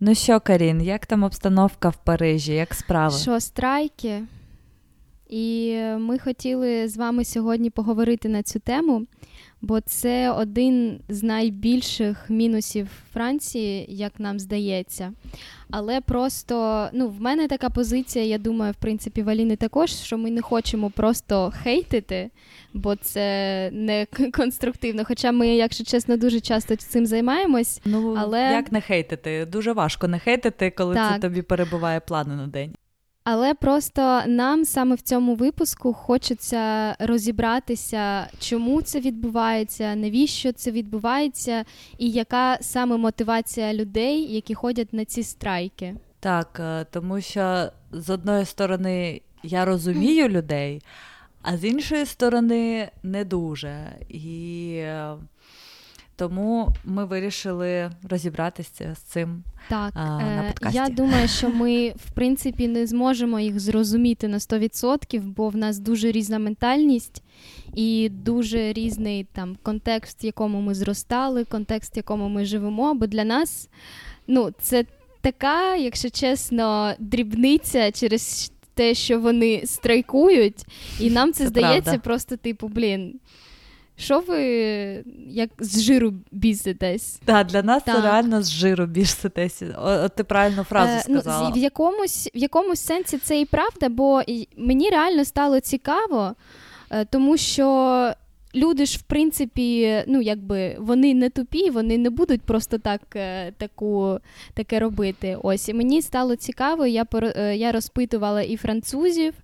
Ну що, Карін, як там обстановка в Парижі? Як справи? Що, страйки? І ми хотіли з вами сьогодні поговорити на цю тему, бо це один з найбільших мінусів Франції, як нам здається. Але просто ну, в мене така позиція, я думаю, в принципі, в Аліни також, що ми не хочемо просто хейтити, бо це не конструктивно. Хоча ми, якщо чесно, дуже часто цим займаємось. Ну але... як не хейтити? Дуже важко не хейтити, коли так. це тобі перебуває плани на день. Але просто нам саме в цьому випуску хочеться розібратися, чому це відбувається, навіщо це відбувається, і яка саме мотивація людей, які ходять на ці страйки. Так, е, тому що з одної сторони я розумію людей, а з іншої сторони не дуже. І е, тому ми вирішили розібратися з цим. Так, а, на подкасті. я думаю, що ми в принципі не зможемо їх зрозуміти на 100%, бо в нас дуже різна ментальність і дуже різний там контекст, в якому ми зростали, контекст, в якому ми живемо. Бо для нас ну, це така, якщо чесно, дрібниця через те, що вони страйкують, і нам це, це здається правда. просто типу, блін. Що ви як з жиру біситесь? Так, для нас так. це реально з жиру біситесь. От ти правильну фразу е, сказала. Ну, в якомусь в якомусь сенсі це і правда, бо мені реально стало цікаво, е, тому що люди ж, в принципі, ну якби вони не тупі, вони не будуть просто так е, таку, таке робити. Ось і мені стало цікаво, я е, я розпитувала і французів.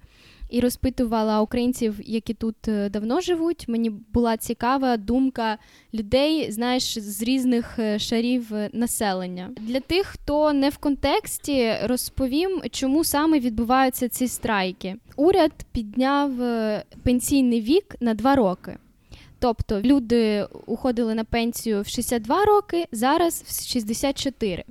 І розпитувала українців, які тут давно живуть. Мені була цікава думка людей, знаєш, з різних шарів населення. Для тих, хто не в контексті, розповім, чому саме відбуваються ці страйки. Уряд підняв пенсійний вік на два роки. Тобто люди уходили на пенсію в 62 роки, зараз в 64.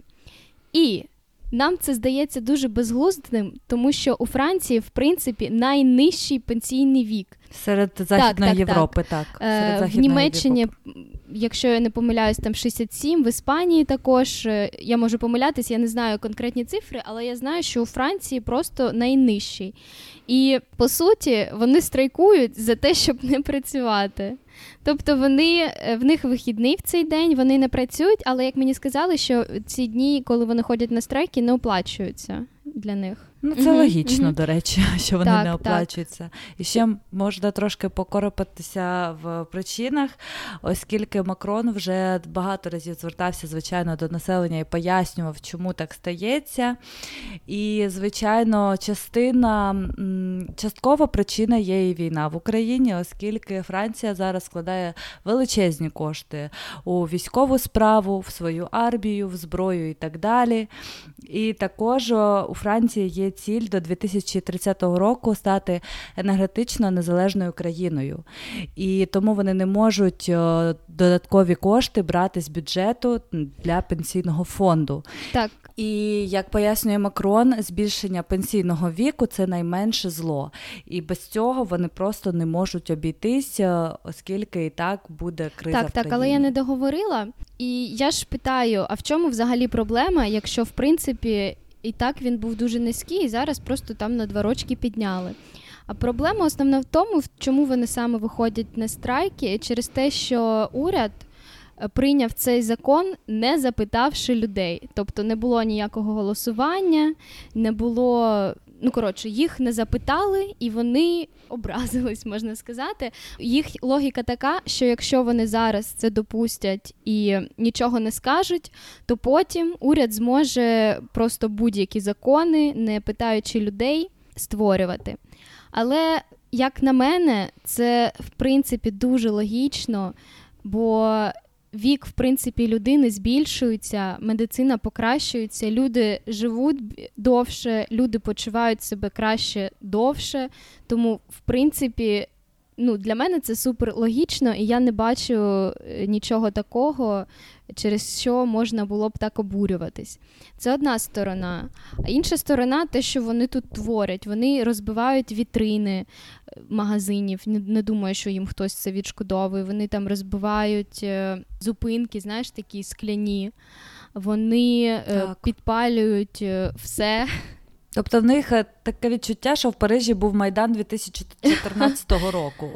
І нам це здається дуже безглуздим, тому що у Франції, в принципі, найнижчий пенсійний вік. Серед Західної так, так, Європи, так. так. Серед в Німеччині, Європи. Якщо я не помиляюсь, там 67, в Іспанії також. Я можу помилятися, я не знаю конкретні цифри, але я знаю, що у Франції просто найнижчий. І по суті, вони страйкують за те, щоб не працювати. Тобто вони в них вихідний в цей день, вони не працюють, але як мені сказали, що ці дні, коли вони ходять на страйки, не оплачуються для них. Ну, це mm-hmm, логічно, mm-hmm. до речі, що вони так, не оплачуються. Так. І ще можна трошки покоропатися в причинах, оскільки Макрон вже багато разів звертався, звичайно, до населення і пояснював, чому так стається. І, звичайно, частина, часткова причина є і війна в Україні, оскільки Франція зараз складає величезні кошти у військову справу, в свою армію, в зброю і так далі. І також у Франції є ціль до 2030 року стати енергетично незалежною країною. І тому вони не можуть додаткові кошти брати з бюджету для пенсійного фонду. Так. І як пояснює Макрон, збільшення пенсійного віку це найменше зло. І без цього вони просто не можуть обійтися, оскільки і так буде криза. Так, в так, але я не договорила. І я ж питаю: а в чому взагалі проблема, якщо в принципі і так він був дуже низький, і зараз просто там на два рочки підняли. А проблема основна в тому, чому вони саме виходять на страйки, через те, що уряд прийняв цей закон, не запитавши людей. Тобто не було ніякого голосування, не було. Ну, коротше, їх не запитали, і вони образились, можна сказати. Їх логіка така, що якщо вони зараз це допустять і нічого не скажуть, то потім уряд зможе просто будь-які закони, не питаючи людей, створювати. Але, як на мене, це в принципі дуже логічно, бо вік, в принципі, людини збільшується, медицина покращується, люди живуть довше, люди почувають себе краще довше. Тому, в принципі, ну, для мене це супер логічно, і я не бачу нічого такого, через що можна було б так обурюватись. Це одна сторона. А інша сторона те, що вони тут творять. Вони розбивають вітрини магазинів. Не, не думаю, що їм хтось це відшкодовує. Вони там розбивають зупинки, знаєш, такі скляні. вони так. підпалюють все. Тобто в них таке відчуття, що в Парижі був Майдан 2014 року,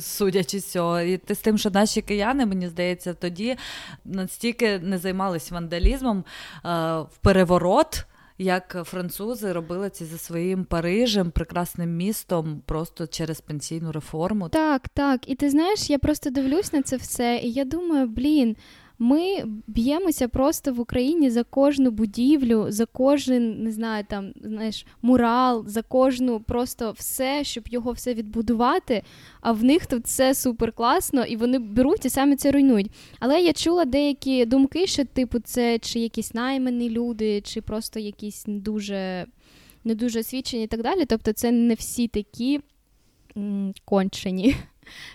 судячи з цього. І з тим, що наші кияни, мені здається, тоді настільки не займалися вандалізмом в переворот як французи робили це за своїм Парижем, прекрасним містом, просто через пенсійну реформу. Так, так. І ти знаєш, я просто дивлюсь на це все, і я думаю, блін. Ми б'ємося просто в Україні за кожну будівлю, за кожен, не знаю, там знаєш, мурал, за кожну просто все, щоб його все відбудувати. А в них тут все супер класно, і вони беруть і самі це руйнують. Але я чула деякі думки, що типу це чи якісь наймані люди, чи просто якісь не дуже не дуже освічені і так далі. Тобто, це не всі такі м- кончені.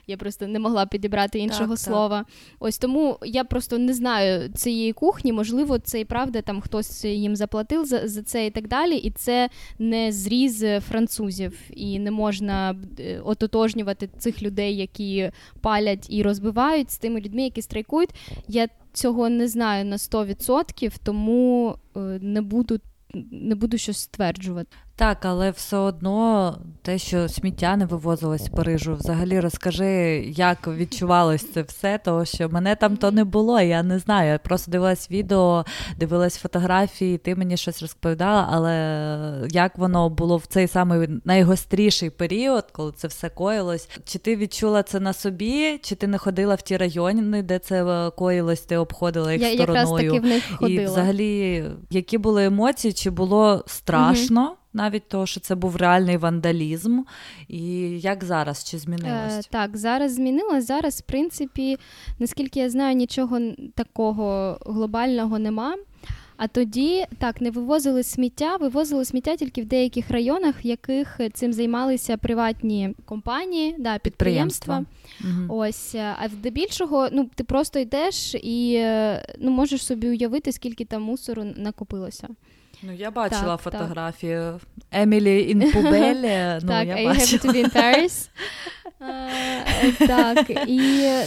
Я просто не могла підібрати іншого так, слова. Так. Ось тому я просто не знаю цієї кухні. Можливо, це і правда там хтось їм заплатив за, за це і так далі. І це не зріз французів, і не можна е, ототожнювати цих людей, які палять і розбивають з тими людьми, які страйкують. Я цього не знаю на 100%, тому е, не буду. Не буду щось стверджувати. Так, але все одно те, що сміття не вивозилось з Парижу, взагалі розкажи, як відчувалось це все, тому що мене там то не було, я не знаю. Я просто дивилась відео, дивилась фотографії, ти мені щось розповідала, але як воно було в цей самий найгостріший період, коли це все коїлось? Чи ти відчула це на собі, чи ти не ходила в ті райони, де це коїлось, ти обходила їх я стороною? Якраз таки в них ходила. І взагалі, які були емоції, чи було страшно? Угу навіть того, що це був реальний вандалізм. І як зараз чи змінилось? Е, Так, зараз змінилось. Зараз, в принципі, наскільки я знаю, нічого такого глобального нема. А тоді так не вивозили сміття, вивозили сміття тільки в деяких районах, в яких цим займалися приватні компанії, да, підприємства. підприємства. Ось, а здебільшого, ну ти просто йдеш і е, ну можеш собі уявити, скільки там мусору накопилося. Ну, я бачила так, фотографію так. Емілі Інпубелі. Ну, так, я I have to be in Paris. Uh, так, і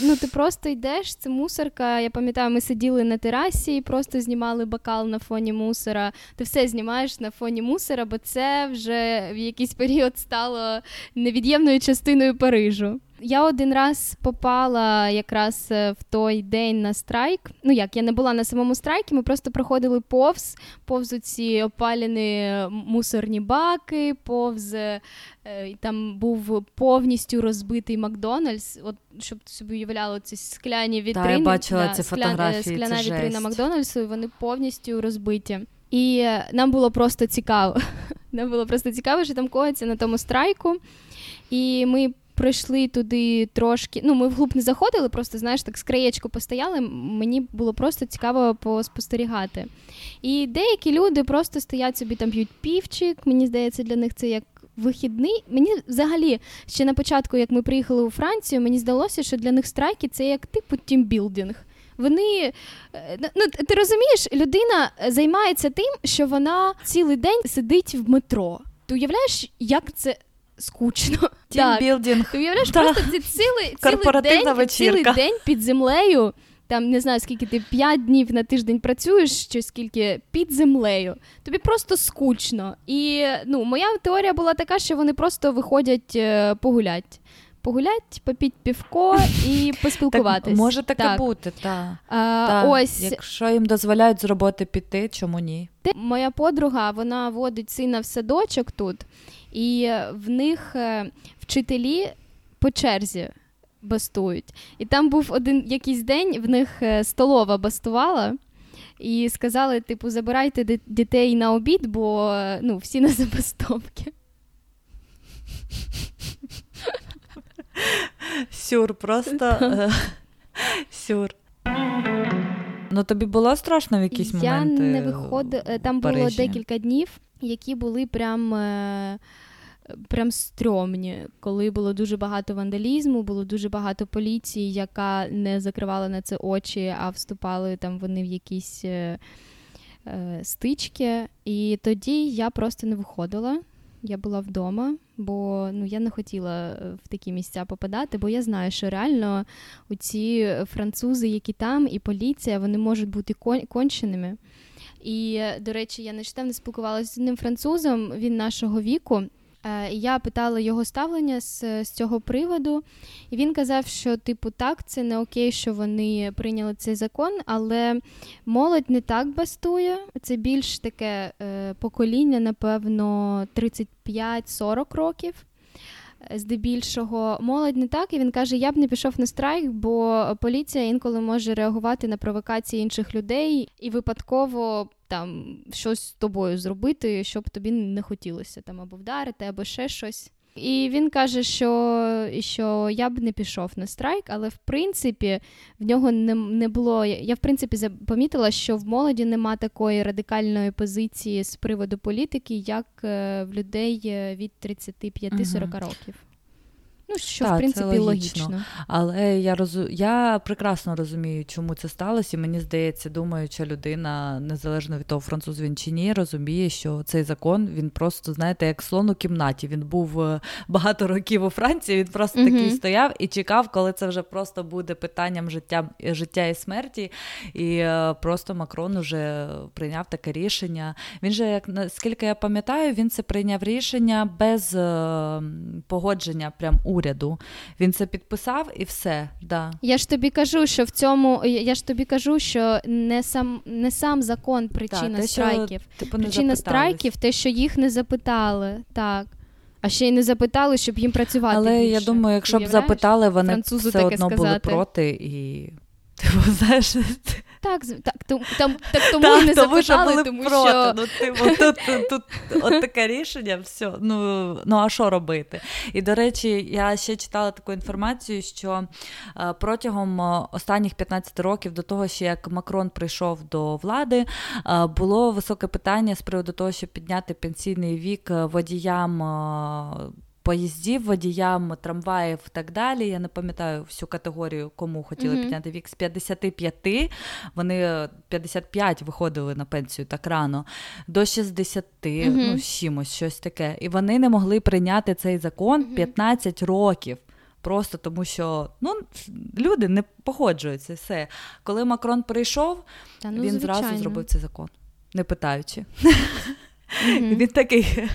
ну ти просто йдеш, це мусорка. Я пам'ятаю, ми сиділи на терасі і просто знімали бокал на фоні мусора. Ти все знімаєш на фоні мусора, бо це вже в якийсь період стало невід'ємною частиною Парижу. Я один раз попала якраз е, в той день на страйк. Ну як, я не була на самому страйкі, ми просто проходили повз, повз ці опалені мусорні баки, повз е, там був повністю розбитий Макдональдс. От щоб собі уявляло ці скляні вітрини. Так, я бачила да, ці фотографії, скляна це вітрина жесть. Макдональдсу, і вони повністю розбиті. І е, нам було просто цікаво. Нам було просто цікаво, що там коїться на тому страйку. І ми пройшли туди трошки. Ну, ми вглуб не заходили, просто знаєш, так з краєчку постояли. Мені було просто цікаво поспостерігати. І деякі люди просто стоять собі там п'ють півчик. Мені здається, для них це як. Вихідний, мені взагалі ще на початку, як ми приїхали у Францію, мені здалося, що для них страйки це як типу тімбілдинг. Вони е, ну ти розумієш, людина займається тим, що вона цілий день сидить в метро. Ти уявляєш, як це скучно. Тімбілдинг. Ти уявляєш, да. просто цілий, цілий, день, цілий день під землею. Там не знаю, скільки ти п'ять днів на тиждень працюєш, чи скільки під землею. Тобі просто скучно. І ну, моя теорія була така, що вони просто виходять е, погулять. Погулять, попіть півко і поспілкуватись. Так, Може таке так. бути, та. А, та. Ось. Якщо їм дозволяють з роботи піти, чому ні? Моя подруга вона водить сина в садочок тут, і в них е, вчителі по черзі бастують. І там був один якийсь день, в них е, столова бастувала. І сказали, типу, забирайте дітей на обід, бо ну, всі на забастовки. Сюр, просто е, сюр. Ну тобі було страшно в якісь Я моменти? Я не виходила. Там було декілька днів, які були прям прям стрьомні, коли було дуже багато вандалізму, було дуже багато поліції, яка не закривала на це очі, а вступали там вони в якісь е, е, стички. І тоді я просто не виходила. Я була вдома, бо ну я не хотіла е, в такі місця попадати, бо я знаю, що реально ці французи, які там, і поліція, вони можуть бути конченими. І, до речі, я нещодавно спілкувалася з одним французом, він нашого віку. Е, я питала його ставлення з, з цього приводу, і він казав, що, типу, так, це не окей, що вони прийняли цей закон, але молодь не так бастує. Це більш таке е, покоління, напевно, 35-40 років. Здебільшого молодь не так, і він каже: Я б не пішов на страйк, бо поліція інколи може реагувати на провокації інших людей і випадково там щось з тобою зробити, щоб тобі не хотілося там або вдарити, або ще щось. І він каже, що що я б не пішов на страйк, але в принципі в нього не не було. Я в принципі помітила, що в молоді нема такої радикальної позиції з приводу політики, як е, в людей е, від 35-40 угу. років. Ну, що, так, в принципі, логічно. логічно. Але я розу... я прекрасно розумію, чому це сталося, і мені здається, думаюча людина, незалежно від того, француз він чи ні, розуміє, що цей закон він просто, знаєте, як слон у кімнаті. Він був е, багато років у Франції, він просто mm такий стояв і чекав, коли це вже просто буде питанням життя життя і смерті. І е, просто Макрон уже прийняв таке рішення. Він же, як наскільки я пам'ятаю, він це прийняв рішення без е, погодження прям уряду уряду. Він це підписав і все. Да. Я ж тобі кажу, що в цьому я ж тобі кажу, що не сам не сам закон причина так, страйків. Що, типу, причина страйків, те, що їх не запитали. Так. А ще й не запитали, щоб їм працювати. Але більше. я думаю, якщо б запитали, вони Французу все одно сказати. були проти і. Типу, знаєш, так, так, там, там, так тому так, не тому, запитали, що тому проти. що... Ну, типу, тут, тут, тут от таке рішення, все, ну, ну а що робити? І, до речі, я ще читала таку інформацію, що е, протягом е, останніх 15 років, до того, що як Макрон прийшов до влади, е, було високе питання з приводу того, щоб підняти пенсійний вік водіям поїздів, водіям, трамваїв і так далі. Я не пам'ятаю всю категорію, кому хотіли mm-hmm. підняти вік з 55, вони 55 виходили на пенсію так рано, до 60, mm-hmm. ну чимось, щось таке. І вони не могли прийняти цей закон 15 років. Просто тому, що ну, люди не погоджуються. все. Коли Макрон прийшов, Та, ну, він звичайно. зразу зробив цей закон, не питаючи. Mm-hmm. Він такий.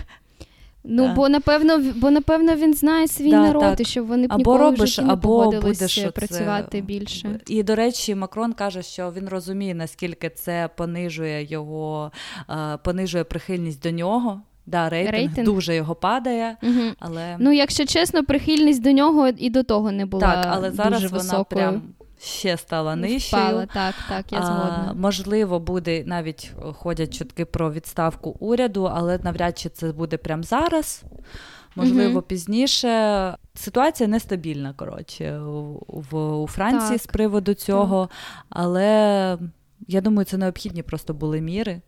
Ну, да. бо напевно, бо напевно він знає свій да, народ, так. і щоб вони б або ніколи робиш, в житті не або будеш працювати це... більше. І до речі, Макрон каже, що він розуміє, наскільки це понижує його, е, понижує прихильність до нього. Да, рейтинг, рейтинг дуже його падає. Угу. але... Ну, якщо чесно, прихильність до нього і до того не була. Так, але зараз дуже вона високою. прям ще стала нижчою. Впала, так, так, я згодна. А, Можливо, буде навіть ходять чутки про відставку уряду, але навряд чи це буде прямо зараз. Можливо, uh пізніше. Ситуація нестабільна, коротше, в, у Франції так, з приводу цього, так. але я думаю, це необхідні просто були міри.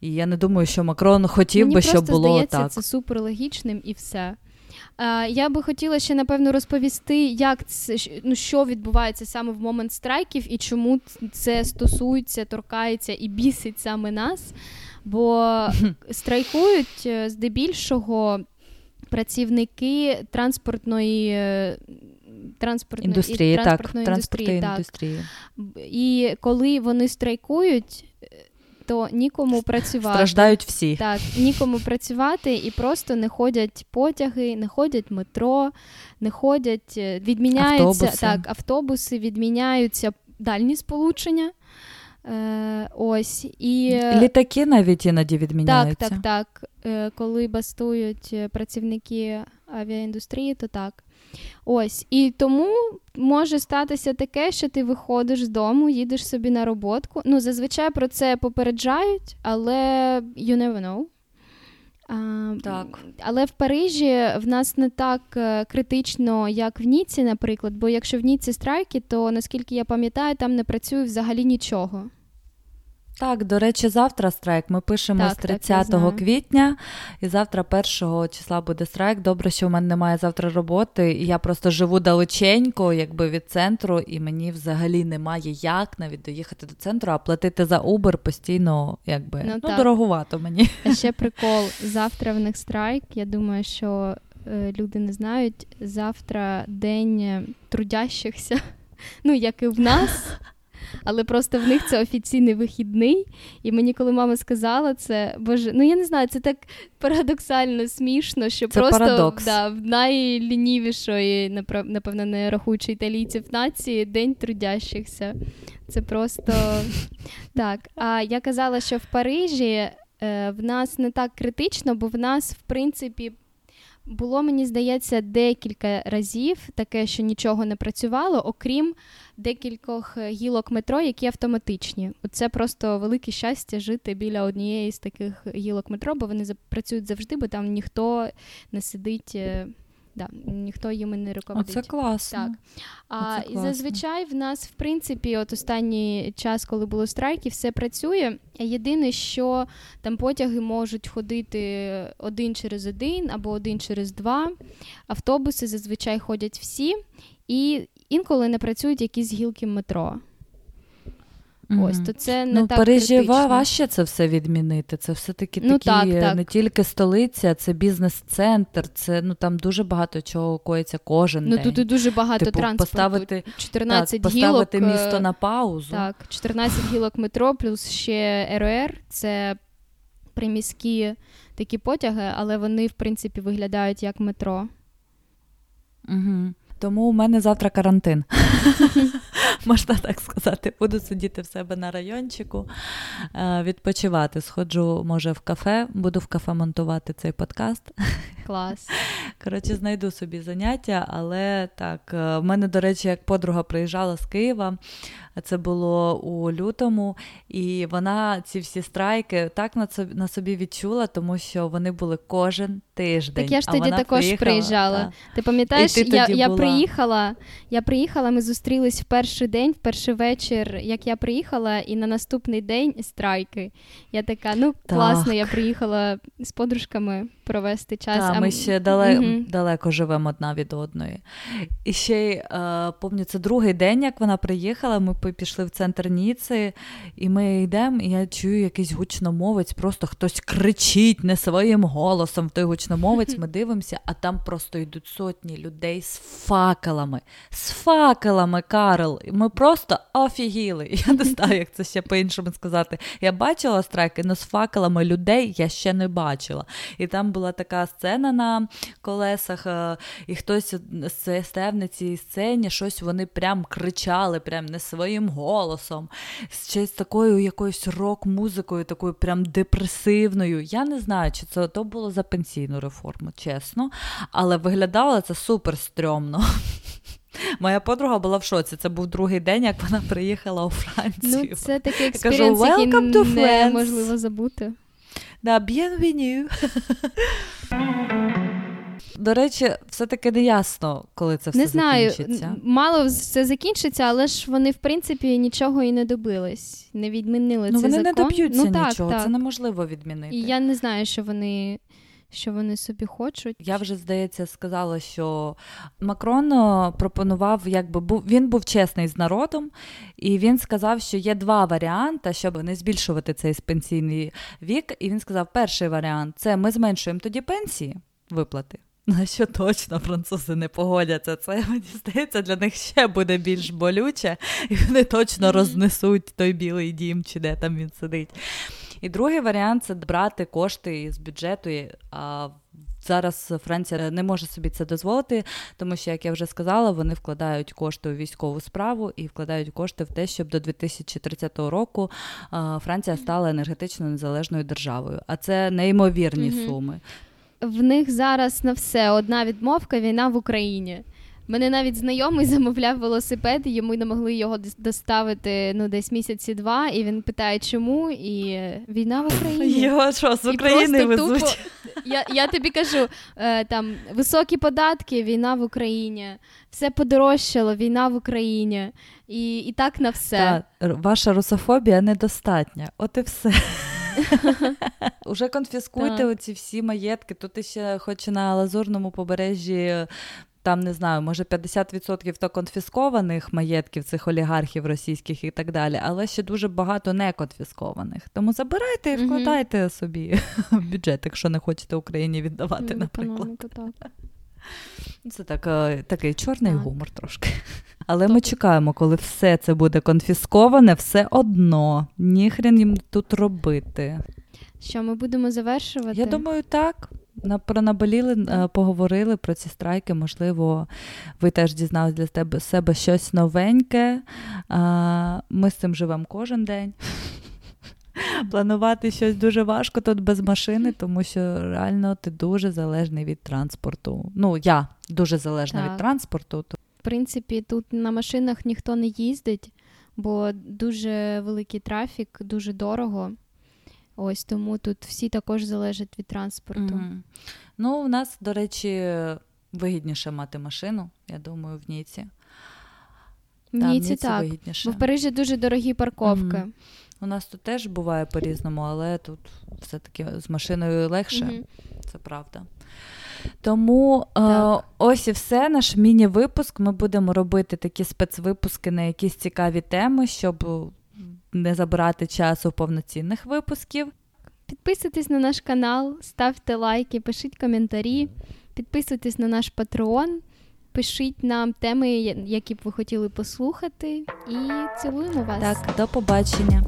І я не думаю, що Макрон хотів Мені би, щоб було здається, так. Це супер логічним і все. Я би хотіла ще напевно розповісти, як це ну, що відбувається саме в момент страйків і чому це стосується, торкається і бісить саме нас. Бо страйкують е, здебільшого працівники транспортної. Е, транспортної індустрії, і, транспортної так, індустрії, так. індустрії. І коли вони страйкують, то нікому працювати. Страждають всі. Так, нікому працювати і просто не ходять потяги, не ходять метро, не ходять, е, відміняються автобуси. так, автобуси, відміняються дальні сполучення. Е, Ось і е, літаки навіть іноді відміняються. Так, так, так. Е, коли бастують працівники авіаіндустрії, то так. Ось. І тому може статися таке, що ти виходиш з дому, їдеш собі на роботку. Ну, зазвичай про це попереджають, але you never know. А, так. Але в Парижі в нас не так е, критично, як в Ніці, наприклад, бо якщо в Ніці страйки, то наскільки я пам'ятаю, там не працює взагалі нічого. Так, до речі, завтра страйк. Ми пишемо так, з 30 так, квітня, і завтра, 1 числа, буде страйк. Добре, що в мене немає завтра роботи, і я просто живу далеченько, якби від центру, і мені взагалі немає як навіть доїхати до центру, а платити за Uber постійно, якби ну, ну дорогувато мені. А ще прикол. Завтра в них страйк. Я думаю, що е, люди не знають. Завтра день трудящихся, ну як і в нас але просто в них це офіційний вихідний. І мені, коли мама сказала це, боже, ну я не знаю, це так парадоксально смішно, що це просто да, в найлінівішої, напевно, не рахуючи італійців нації, день трудящихся. Це просто так. А я казала, що в Парижі е, в нас не так критично, бо в нас, в принципі, було, мені здається, декілька разів таке, що нічого не працювало, окрім декількох гілок метро, які автоматичні. Це просто велике щастя жити біля однієї з таких гілок метро, бо вони працюють завжди, бо там ніхто не сидить. Да, ніхто їм не руководить. Це класно. Так. А, Оце І зазвичай в нас, в принципі, от останній час, коли було страйки, все працює. Єдине, що там потяги можуть ходити один через один або один через два. Автобуси зазвичай ходять всі, і інколи не працюють якісь гілки метро. Mm-hmm. Ось, то це не ну, так Парижі критично. важче це все відмінити. Це все-таки ну, такі так, так. не тільки столиця, це бізнес-центр, це ну там дуже багато чого коїться кожен ну, день. Ну тут і дуже багато типу, транспорту. Поставити, 14 так, поставити гілок, місто на паузу. Так, 14 гілок метро, плюс ще РОР, це приміські такі потяги, але вони, в принципі, виглядають як метро. Угу. Тому у мене завтра карантин. Можна так сказати. Буду сидіти в себе на райончику, е, відпочивати. Сходжу, може, в кафе, буду в кафе монтувати цей подкаст. Клас. Коротше, знайду собі заняття, але так, е, в мене, до речі, як подруга приїжджала з Києва, це було у лютому, і вона ці всі страйки так на собі відчула, тому що вони були кожен тиждень. Так я ж тоді також приїхала, приїжджала. Та. Ти пам'ятаєш, ти я я приїхала, я приїхала, ми зустрілись в перший день, в перший вечір, як я приїхала, і на наступний день страйки. Я така, ну так. класно, я приїхала з подружками провести час. Так, а Ми ще дале... угу. далеко живемо одна від одної. І ще е, пам'ятаю, це другий день, як вона приїхала. Ми пішли в центр Ніци, і ми йдемо, і я чую якийсь гучномовець, просто хтось кричить не своїм голосом в той гучномовець. Ми дивимося, а там просто йдуть сотні людей з факелами. З факелами, Карл. Ми просто офігіли. Я не знаю, як це ще по-іншому сказати. Я бачила страйки, але з факелами людей я ще не бачила. І там була така сцена на колесах, е, і хтось став на цій сцені, щось вони прям кричали, прям не своїм голосом, ще з такою якоюсь рок-музикою, такою прям депресивною. Я не знаю, чи це то було за пенсійну реформу, чесно, але виглядало це супер стрьомно. Моя подруга була в шоці. Це був другий день, як вона приїхала у Францію. Ну, Це такий експеріенс, який неможливо забути. Да, bienvenue. До речі, все-таки не ясно, коли це все не знаю. закінчиться. Мало все закінчиться, але ж вони, в принципі, нічого і не добились. Не відмінили ну, цей вони не доб'ються ну, так, нічого, так. це неможливо відмінити. І я не знаю, що вони що вони собі хочуть. Я вже здається сказала, що Макрон е, пропонував, якби був він був чесний з народом, і він сказав, що є два варіанти, щоб не збільшувати цей пенсійний вік. І він сказав: перший варіант це ми зменшуємо тоді пенсії виплати. На що точно французи не погодяться. Це мені здається, для них ще буде більш болюче, і вони точно рознесуть той білий дім, чи де там він сидить. І другий варіант це брати кошти з бюджету. А Зараз Франція не може собі це дозволити, тому що, як я вже сказала, вони вкладають кошти у військову справу і вкладають кошти в те, щоб до 2030 року Франція стала енергетично незалежною державою. А це неймовірні суми. В них зараз на все одна відмовка війна в Україні. Мене навіть знайомий замовляв велосипед, і йому не могли його доставити ну десь місяці два. І він питає, чому? І війна в Україні Його що з України везуть? Тупо, Я я тобі кажу, е, там високі податки, війна в Україні, все подорожчало, війна в Україні, і і так на все. Та, ваша русофобія недостатня. От і все. Уже конфіскуйте оці всі маєтки. Тут ще, хоч на лазурному побережжі там не знаю, може 50% то конфіскованих маєтків цих олігархів російських і так далі, але ще дуже багато не конфіскованих. Тому забирайте і вкладайте mm-hmm. собі в бюджет, якщо не хочете Україні віддавати, mm, наприклад. Так. Це так, е, такий чорний так. гумор трошки. Але Тобто... ми чекаємо, коли все це буде конфісковане, все одно. Ніхрен їм тут робити. Що ми будемо завершувати? Я думаю, так. Пронаболіли, е, поговорили про ці страйки. Можливо, ви теж дізналися для тебе себе щось новеньке. Ми з цим живемо кожен день. Планувати щось дуже важко тут без машини, тому що реально ти дуже залежний від транспорту. Ну, я дуже залежна так. від транспорту. В принципі, тут на машинах ніхто не їздить, бо дуже великий трафік, дуже дорого. Ось тому тут всі також залежать від транспорту. Mm-hmm. Ну, у нас, до речі, вигідніше мати машину, я думаю, в Ніці. В Ніці так. Вигідніше. Бо в Парижі дуже дорогі парковки. Mm-hmm. У нас тут теж буває по-різному, але тут все-таки з машиною легше, mm-hmm. це правда. Тому е, ось і все, наш міні-випуск. Ми будемо робити такі спецвипуски на якісь цікаві теми, щоб не забирати часу повноцінних випусків. Підписуйтесь на наш канал, ставте лайки, пишіть коментарі, підписуйтесь на наш патреон, пишіть нам теми, які б ви хотіли послухати, і цілуємо вас. Так, до побачення.